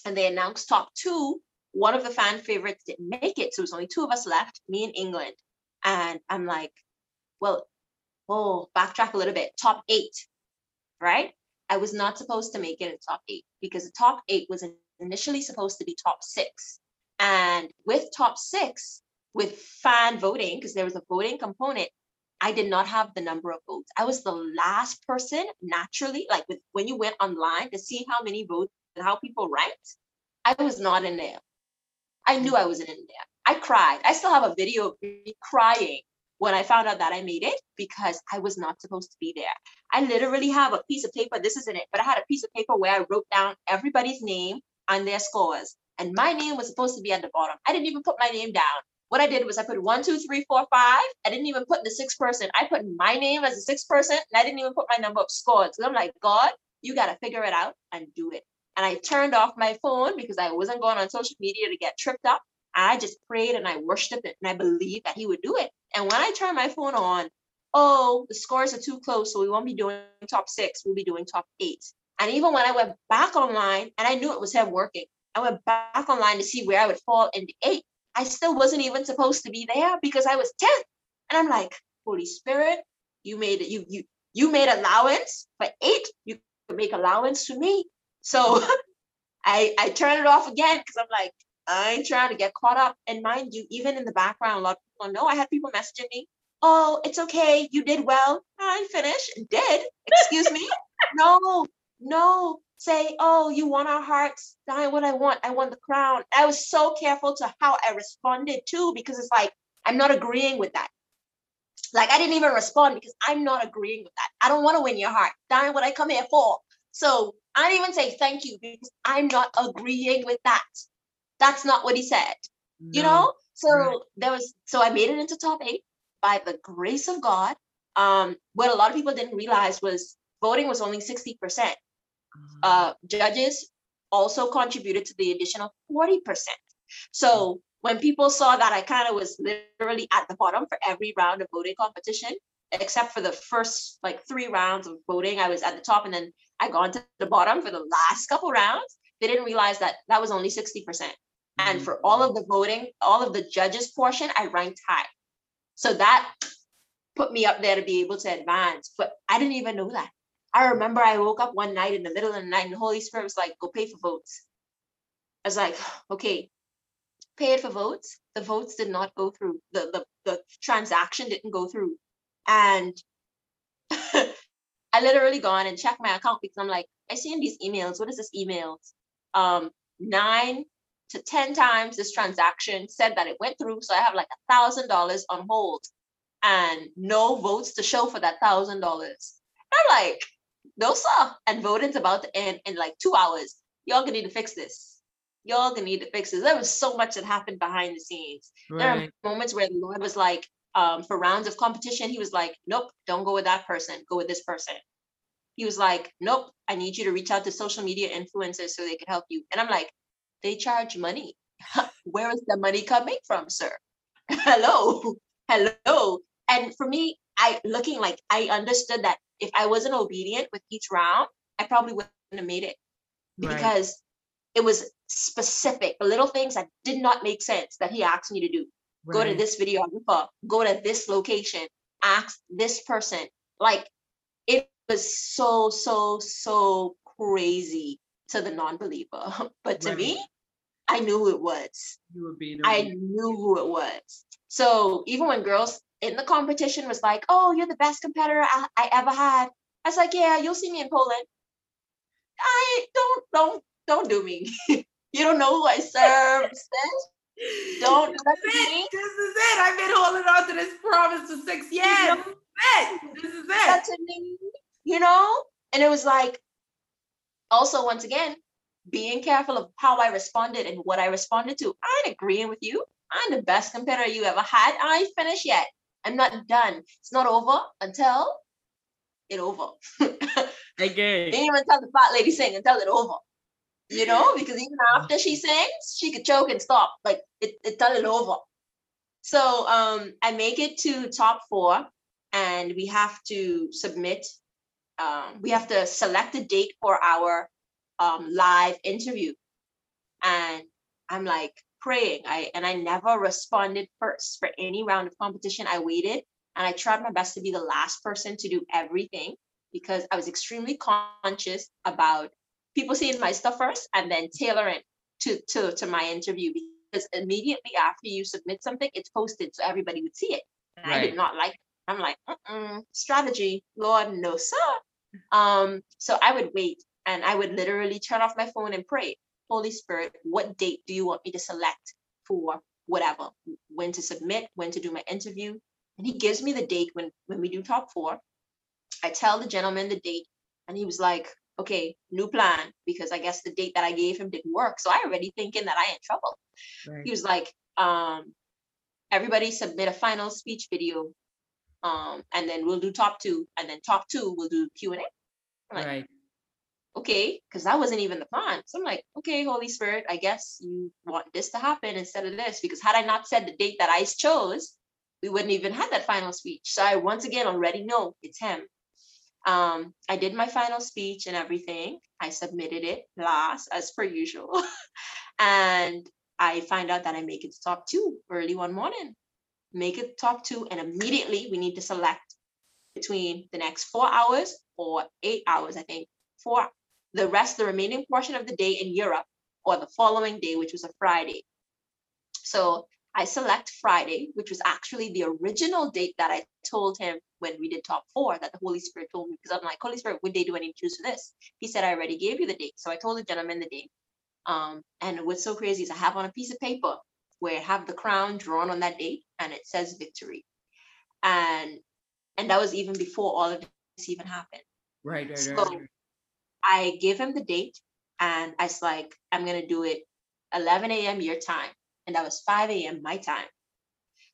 and they announced top two one of the fan favorites didn't make it. So it was only two of us left, me and England. And I'm like, well, oh, backtrack a little bit. Top eight, right? I was not supposed to make it in top eight because the top eight was initially supposed to be top six. And with top six, with fan voting, because there was a voting component, I did not have the number of votes. I was the last person naturally, like with, when you went online to see how many votes and how people ranked, I was not in there. I knew I wasn't in there. I cried. I still have a video of me crying when I found out that I made it because I was not supposed to be there. I literally have a piece of paper. This isn't it, but I had a piece of paper where I wrote down everybody's name and their scores. And my name was supposed to be at the bottom. I didn't even put my name down. What I did was I put one, two, three, four, five. I didn't even put the sixth person. I put my name as a sixth person and I didn't even put my number of scores. So I'm like, God, you got to figure it out and do it. And I turned off my phone because I wasn't going on social media to get tripped up. I just prayed and I worshiped it and I believed that he would do it. And when I turned my phone on, oh, the scores are too close. So we won't be doing top six. We'll be doing top eight. And even when I went back online and I knew it was him working, I went back online to see where I would fall in the eight. I still wasn't even supposed to be there because I was 10th. And I'm like, Holy Spirit, you made it, you you you made allowance for eight. You could make allowance for me. So <laughs> I I turn it off again because I'm like, I ain't trying to get caught up. And mind you, even in the background, a lot of people know I had people messaging me, oh, it's okay, you did well. I finished, did. Excuse me? <laughs> no, no. Say, oh, you want our hearts. Not what I want. I want the crown. I was so careful to how I responded too, because it's like, I'm not agreeing with that. Like I didn't even respond because I'm not agreeing with that. I don't want to win your heart. Darn what I come here for. So I didn't even say thank you because I'm not agreeing with that. That's not what he said. You know? So
right.
there was so I made it into top eight by the grace of God. Um, what a lot of people didn't realize was voting was only 60%.
Uh,
Uh, judges also contributed to the additional 40%. So when people saw that I kind of was literally at the bottom for every round of voting competition, except for the first like three rounds of voting, I was at the top, and then I gone to the bottom for the last couple rounds. They didn't realize that that was only 60%. And
mm,
for all of the voting, all of the judges portion, I ranked high. So that put me up there to be able to advance. But I didn't even know that. I remember I woke up one night in the middle of the night and the Holy Spirit was like, go pay for votes. I was like, <sighs> okay, pay it for votes. The votes did not go through. The the, the transaction didn't go through. And <laughs> I literally gone and checked my account because I'm like, I see in these emails, what is this emails? Um, nine to 10 times this transaction said that it went through. So I have like a thousand dollars on hold and no votes to show for that thousand dollars. I'm like, no, sir. And voting's about to end in like two hours. Y'all gonna need to fix this. Y'all gonna need to fix this. There was so much that happened behind the scenes. There are moments where the Lord was like, um, for rounds of competition, he was like, nope, don't go with that person, go with this person. He was like, nope, I need you to reach out to social media influencers so they can help you. And I'm like, they charge money. <laughs> Where is the money coming from, sir? <laughs> Hello, hello. And for me, I looking like I understood that if I wasn't obedient with each round, I probably wouldn't have made it
Right.
because it was specific, little things that did not make sense that he asked me to do go to this videographer, go to this location, ask this person. Like it was so, so, so crazy to the non-believer. <laughs> But to me, I knew who it was.
You were being
I knew who it was. So even when girls in the competition was like, oh, you're the best competitor I, I ever had. I was like, yeah, you'll see me in Poland. I don't, don't, don't do me. <laughs> you don't know who I serve. Don't
This
let
is it. This is it. I've been holding on to this promise for six years.
know?
This is it. This is
that
it.
to me, you know? And it was like, also, once again, being careful of how I responded and what I responded to. I'm agreeing with you. I'm the best competitor you ever had. I ain't finished yet. I'm not done. It's not over until it over. <laughs>
Again.
Didn't even tell the fat lady sing until it over. You know, because even after she sings, she could choke and stop. Like it, it it over. So um I make it to top four and we have to submit um we have to select a date for our um live interview. And I'm like praying. I and I never responded first for any round of competition. I waited and I tried my best to be the last person to do everything because I was extremely conscious about people seeing my stuff first and then tailoring to to to my interview because immediately after you submit something, it's posted so everybody would see it. And I did not like. It. I'm like, Mm-mm, strategy, Lord, no sir. Um, so I would wait and I would literally turn off my phone and pray, Holy Spirit, what date do you want me to select for whatever? When to submit, when to do my interview, and he gives me the date when when we do top four. I tell the gentleman the date, and he was like, "Okay, new plan," because I guess the date that I gave him didn't work. So I already thinking that I in trouble. He was like, um, "Everybody submit a final speech video, um, and then we'll do top two, and then top two we'll do Q and A." Like,
Right.
okay, because that wasn't even the plan. So I'm like, okay, Holy Spirit, I guess you want this to happen instead of this. Because had I not said the date that I chose, we wouldn't even have that final speech. So I once again already know it's him. Um, I did my final speech and everything. I submitted it last as per usual. <laughs> and I find out that I make it to top two early one morning. Make it top two, and immediately we need to select between the next four hours or eight hours, I think, for the rest, the remaining portion of the day in Europe or the following day, which was a Friday. So I select Friday, which was actually the original date that I told him when we did top four that the Holy Spirit told me. Because I'm like, Holy Spirit, what day do I need to choose for this? He said, I already gave you the date. So I told the gentleman the date. Um, and what's so crazy is I have on a piece of paper where I have the crown drawn on that date and it says victory. And and that was even before all of this even happened.
Right. Right.
So
Right. right.
I gave him the date and I was like, I'm gonna do it 11 a.m. your time. And that was 5 a.m. my time.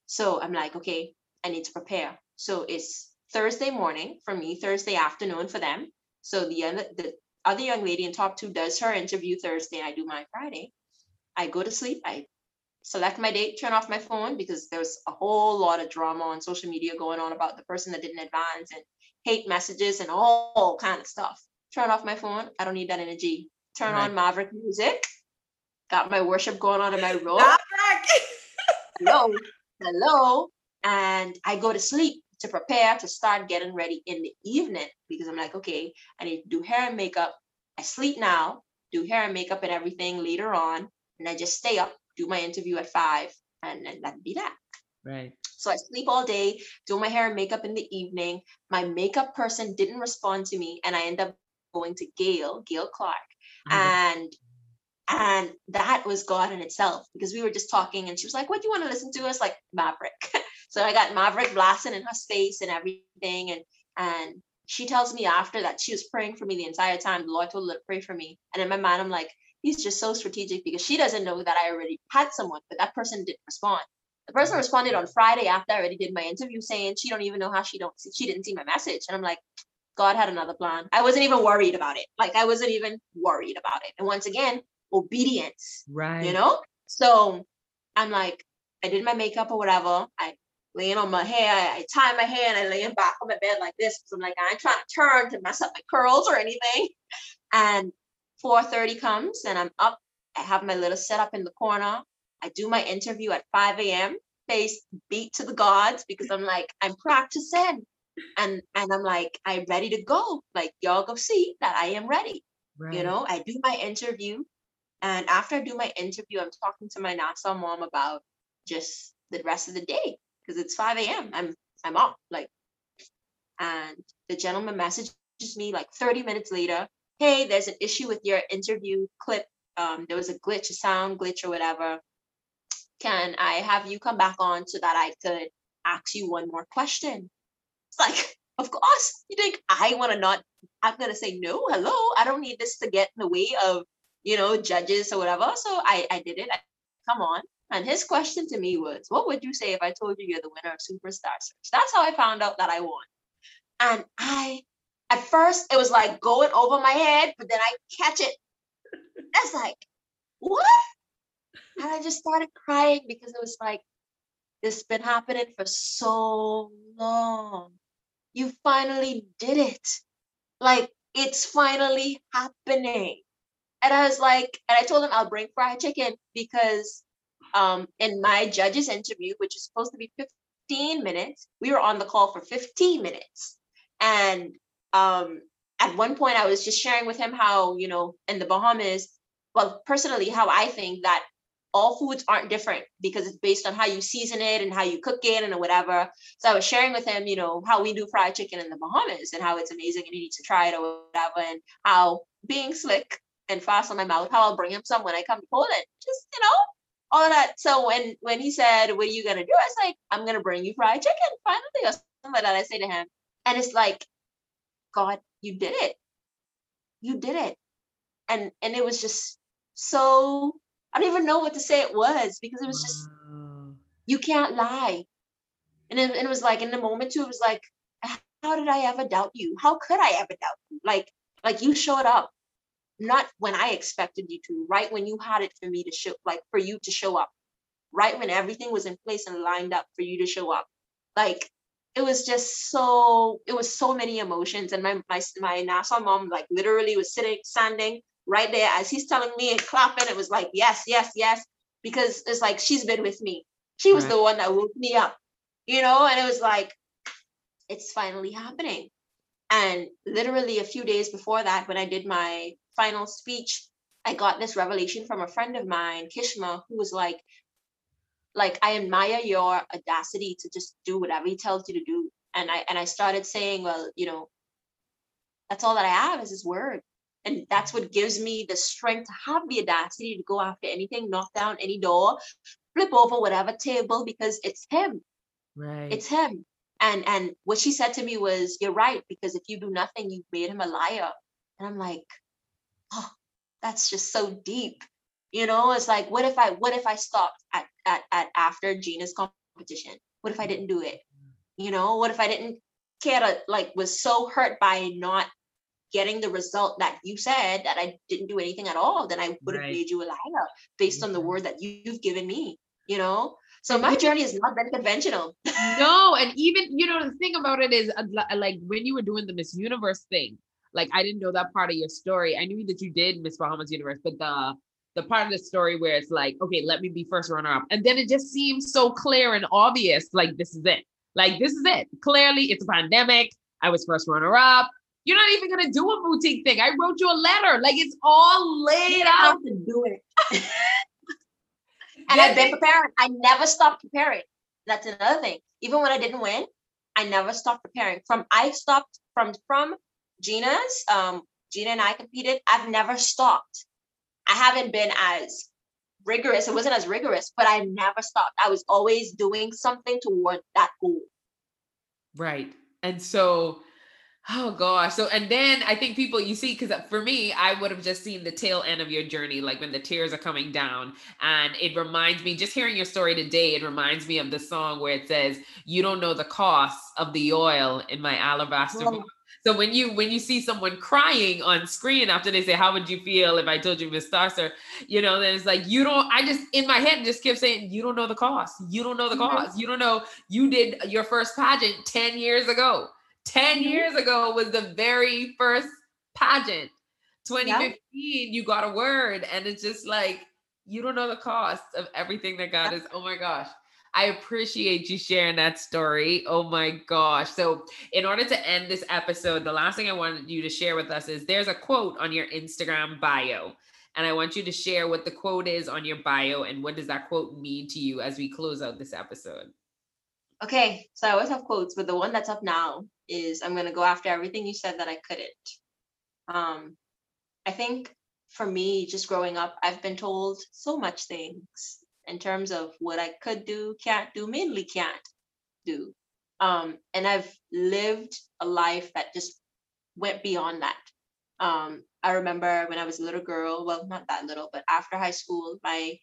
So I'm like, okay, I need to prepare. So it's Thursday morning for me, Thursday afternoon for them. So the other the other young lady in top two does her interview Thursday, I do my Friday. I go to sleep. I select my date, turn off my phone because there's a whole lot of drama on social media going on about the person that didn't advance and hate messages and all kind of stuff. Turn off my phone. I don't need that energy. Turn right. on Maverick music. Got my worship going on in my <laughs> room. Hello, hello, and I go to sleep to prepare to start getting ready in the evening because I'm like, okay, I need to do hair and makeup. I sleep now, do hair and makeup and everything later on, and I just stay up, do my interview at five, and then that'd be that.
Right.
So I sleep all day, do my hair and makeup in the evening. My makeup person didn't respond to me, and I end up going to Gail, Gail Clark, mm-hmm. and and that was God in itself because we were just talking, and she was like, "What do you want to listen to?" Us like Maverick. <laughs> So I got Maverick blasting in her space and everything. And and she tells me after that she was praying for me the entire time. The Lord told her to pray for me. And in my mind, I'm like, he's just so strategic because she doesn't know that I already had someone, but that person didn't respond. The person mm-hmm. responded on Friday after I already did my interview saying she don't even know how she don't see, she didn't see my message. And I'm like, God had another plan. I wasn't even worried about it. Like I wasn't even worried about it. And once again, obedience.
Right.
You know? So I'm like, I did my makeup or whatever. I laying on my hair. I tie my hair and I lay in back on my bed like this because I'm like, I ain't trying to turn to mess up my curls or anything. And 4:30 comes and I'm up. I have my little setup in the corner. I do my interview at 5 a.m. Face beat to the gods because I'm like, I'm practicing. And and I'm like, I'm ready to go. Like y'all go see that I am ready. Right. You know, I do my interview. And after I do my interview, I'm talking to my Nassau mom about just the rest of the day because it's 5 a.m. I'm I'm up. Like, and the gentleman messages me like 30 minutes later. Hey, there's an issue with your interview clip. Um, there was a glitch, a sound glitch or whatever. Can I have you come back on so that I could ask you one more question? It's like, <laughs> of course. You think I want to not? I'm gonna say no. Hello, I don't need this to get in the way of you know judges or whatever. So I I did it. I, come on. And his question to me was, What would you say if I told you you're the winner of Superstar Search? That's how I found out that I won. And I, at first, it was like going over my head, but then I catch it. That's like, What? And I just started crying because it was like, This has been happening for so long. You finally did it. Like, it's finally happening. And I was like, and I told him I'll bring fried chicken because um, in my judge's interview, which is supposed to be 15 minutes, we were on the call for 15 minutes. And um, at one point, I was just sharing with him how, you know, in the Bahamas, well, personally, how I think that all foods aren't different because it's based on how you season it and how you cook it and whatever. So I was sharing with him, you know, how we do fried chicken in the Bahamas and how it's amazing and you need to try it or whatever, and how being slick and fast on my mouth, how I'll bring him some when I come to Poland. Just, you know, all that. So when when he said, "What are you gonna do?" I was like, "I'm gonna bring you fried chicken." Finally, or something like that. I say to him, and it's like, God, you did it. You did it, and and it was just so. I don't even know what to say. It was because it was just you can't lie, and it, and it was like in the moment too. It was like, how did I ever doubt you? How could I ever doubt you? Like like you showed up not when I expected you to, right when you had it for me to show, like for you to show up, right when everything was in place and lined up for you to show up. Like it was just so, it was so many emotions. And my my my Nassau mom like literally was sitting, standing right there as he's telling me and clapping. It was like, yes, yes, yes. Because it's like she's been with me. She was right. the one that woke me up, you know, and it was like, it's finally happening. And literally a few days before that, when I did my final speech, I got this revelation from a friend of mine, Kishma, who was like, like I admire your audacity to just do whatever he tells you to do. And I and I started saying, well, you know, that's all that I have is his word. And that's what gives me the strength to have the audacity to go after anything, knock down any door, flip over whatever table, because it's him.
Right.
It's him. And and what she said to me was, You're right, because if you do nothing, you've made him a liar. And I'm like, oh, that's just so deep. You know, it's like, what if I what if I stopped at at, at after Gina's competition? What if I didn't do it? You know, what if I didn't care to like was so hurt by not getting the result that you said that I didn't do anything at all, then I would have right. made you a liar based on the word that you've given me, you know? So my journey has not been conventional.
no, and even, you know, the thing about it is uh, like when you were doing the Miss Universe thing, like I didn't know that part of your story. I knew that you did Miss Bahamas Universe, but the the part of the story where it's like, okay, let me be first runner up. And then it just seems so clear and obvious, like this is it. Like this is it. Clearly, it's a pandemic. I was first runner up. You're not even gonna do a boutique thing. I wrote you a letter. Like it's all laid out
to do it. <laughs> and I've been preparing. I never stopped preparing. That's another thing. Even when I didn't win, I never stopped preparing. From I stopped from from Gina's. Um, Gina and I competed. I've never stopped. I haven't been as rigorous. It wasn't as rigorous, but I never stopped. I was always doing something toward that goal.
Right. And so, oh gosh. So, and then I think people, you see, because for me, I would have just seen the tail end of your journey, like when the tears are coming down. And it reminds me, just hearing your story today, it reminds me of the song where it says, You don't know the cost of the oil in my alabaster. Well, so when you when you see someone crying on screen after they say, "How would you feel if I told you Miss Starcer?" You know, then it's like you don't. I just in my head just kept saying, "You don't know the cost. You don't know the mm-hmm. cost. You don't know. You did your first pageant ten years ago. 10 mm-hmm. years ago was the very first pageant. 2015, yeah. you got a word, and it's just like you don't know the cost of everything that God is. Oh my gosh. I appreciate you sharing that story. Oh my gosh. So, in order to end this episode, the last thing I wanted you to share with us is there's a quote on your Instagram bio. And I want you to share what the quote is on your bio and what does that quote mean to you as we close out this episode.
Okay, so I always have quotes, but the one that's up now is I'm going to go after everything you said that I couldn't. Um, I think for me, just growing up, I've been told so much things in terms of what I could do, can't do, mainly can't do. Um, and I've lived a life that just went beyond that. Um, I remember when I was a little girl, well, not that little, but after high school, my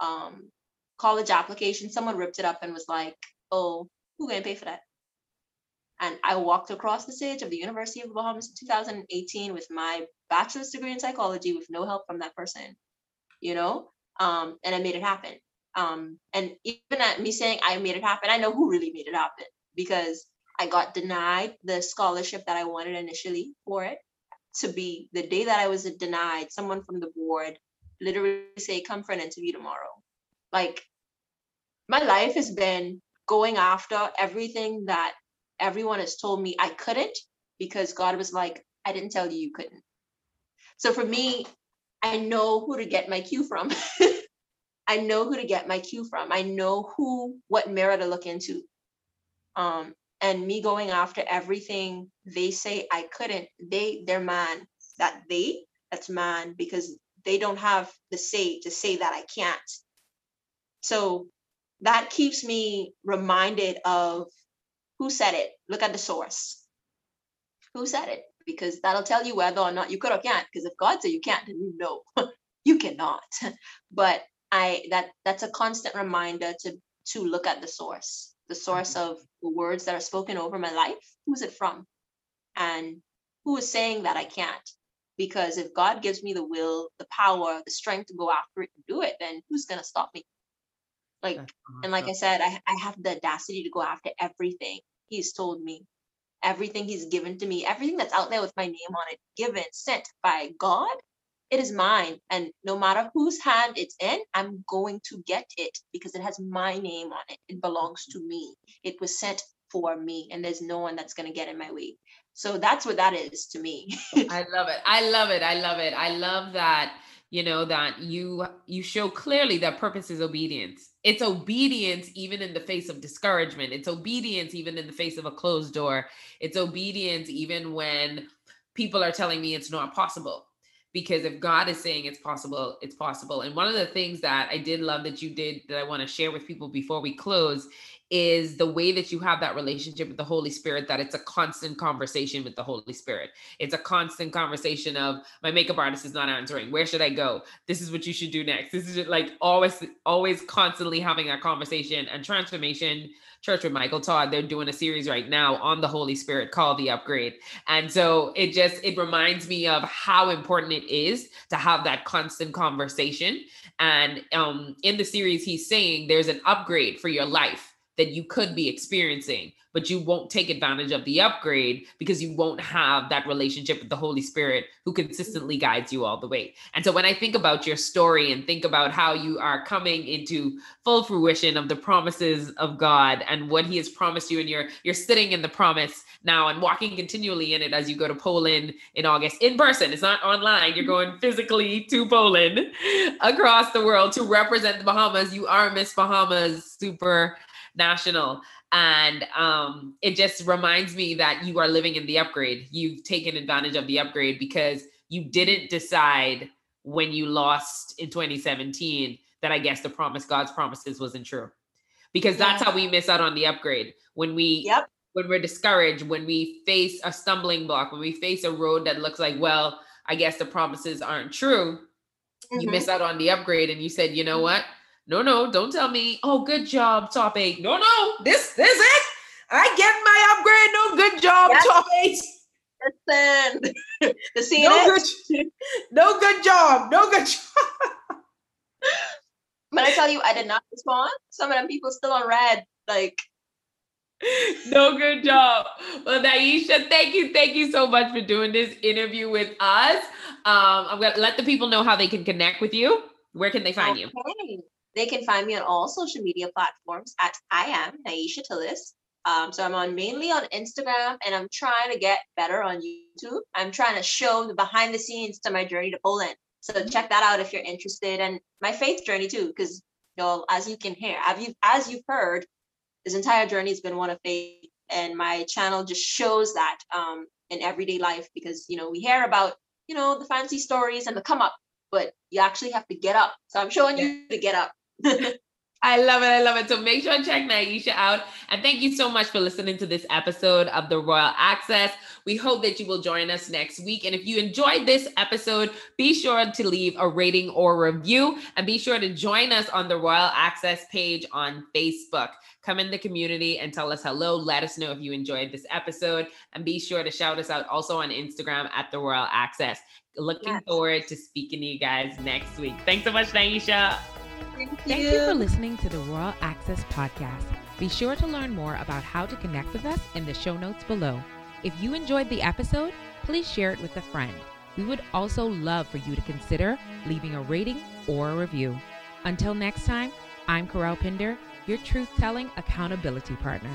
um, college application, someone ripped it up and was like, oh, who gonna pay for that? And I walked across the stage of the University of the Bahamas in 2018 with my bachelor's degree in psychology with no help from that person, you know, um, and I made it happen. Um, and even at me saying I made it happen, I know who really made it happen because I got denied the scholarship that I wanted initially for it to be the day that I was denied, someone from the board literally say, come for an interview tomorrow. Like my life has been going after everything that everyone has told me I couldn't because God was like, I didn't tell you you couldn't. So for me, I know who to get my cue from. <laughs> I know who to get my cue from. I know who, what mirror to look into. Um, and me going after everything they say I couldn't, they, they're man. That they, that's man, because they don't have the say to say that I can't. So that keeps me reminded of who said it. Look at the source. Who said it? Because that'll tell you whether or not you could or can't. Because if God said you can't, then you know <laughs> you cannot. But I that that's a constant reminder to to look at the source, the source mm-hmm. of the words that are spoken over my life. Who's it from? And who is saying that I can't? Because if God gives me the will, the power, the strength to go after it and do it, then who's gonna stop me? Like, and like I said, I, I have the audacity to go after everything He's told me, everything He's given to me, everything that's out there with my name on it, given, sent by God it is mine. And no matter whose hand it's in, I'm going to get it because it has my name on it. It belongs to me. It was sent for me, and there's no one that's going to get in my way. So that's what that is to me. <laughs>
I love it. I love it. I love it. I love that you know that you you show clearly that purpose is obedience. It's obedience even in the face of discouragement. It's obedience even in the face of a closed door. It's obedience even when people are telling me it's not possible. Because if God is saying it's possible, it's possible. And one of the things that I did love that you did that I want to share with people before we close is the way that you have that relationship with the Holy Spirit, that it's a constant conversation with the Holy Spirit. It's a constant conversation of my makeup artist is not answering. Where should I go? This is what you should do next. This is like always, always constantly having that conversation and transformation. Church with Michael Todd, they're doing a series right now on the Holy Spirit called The Upgrade. And so it just it reminds me of how important it is to have that constant conversation. And um in the series, he's saying there's an upgrade for your life that you could be experiencing, but you won't take advantage of the upgrade because you won't have that relationship with the Holy Spirit who consistently guides you all the way. And so when I think about your story and think about how you are coming into full fruition of the promises of God and what he has promised you and you're you're sitting in the promise now and walking continually in it as you go to Poland in August in person. It's not online. You're going physically to Poland <laughs> across the world to represent the Bahamas. You are Miss Bahamas super national and um, it just reminds me that you are living in the upgrade. You've taken advantage of the upgrade because you didn't decide when you lost in 2017 that i guess the promise god's promises wasn't true. Because that's how we miss out on the upgrade. When we
yep.
when we're discouraged when we face a stumbling block when we face a road that looks like well i guess the promises aren't true mm-hmm. you miss out on the upgrade and you said you know what no, no, don't tell me. Oh, good job, top eight. No, no, this, this it. I get my upgrade. No, good job, yes. top eight.
Listen, <laughs> the scene
no good, no good job. No good job. <laughs>
but I tell you, I did not respond. Some of them people still on red. Like,
no good job. Well, Nyisha, thank you, thank you so much for doing this interview with us. Um, I'm gonna let the people know how they can connect with you. Where can they find okay. you?
They can find me on all social media platforms at I am Nyisha Tilus. Um, so I'm on mainly on Instagram and I'm trying to get better on YouTube. I'm trying to show the behind the scenes to my journey to Poland. So mm-hmm. check that out if you're interested and my faith journey too, because you know, as you can hear, as you as you've heard, this entire journey has been one of faith, and my channel just shows that um, in everyday life because you know we hear about you know the fancy stories and the come up, but you actually have to get up. So I'm showing yeah. you to get up.
I love it. I love it. So make sure to check Nyisha out. And thank you so much for listening to this episode of the Royal Access. We hope that you will join us next week. And if you enjoyed this episode, be sure to leave a rating or review and be sure to join us on the Royal Access page on Facebook. Come in the community and tell us hello. Let us know if you enjoyed this episode and be sure to shout us out also on Instagram at the Royal Access. Looking yes. forward to speaking to you guys next week. Thanks so much, Nyisha.
Thank you. Thank you for listening to the Royal Access Podcast. Be sure to learn more about how to connect with us in the show notes below. If you enjoyed the episode, please share it with a friend. We would also love for you to consider leaving a rating or a review. Until next time, I'm Kerel Pinder, your truth telling accountability partner.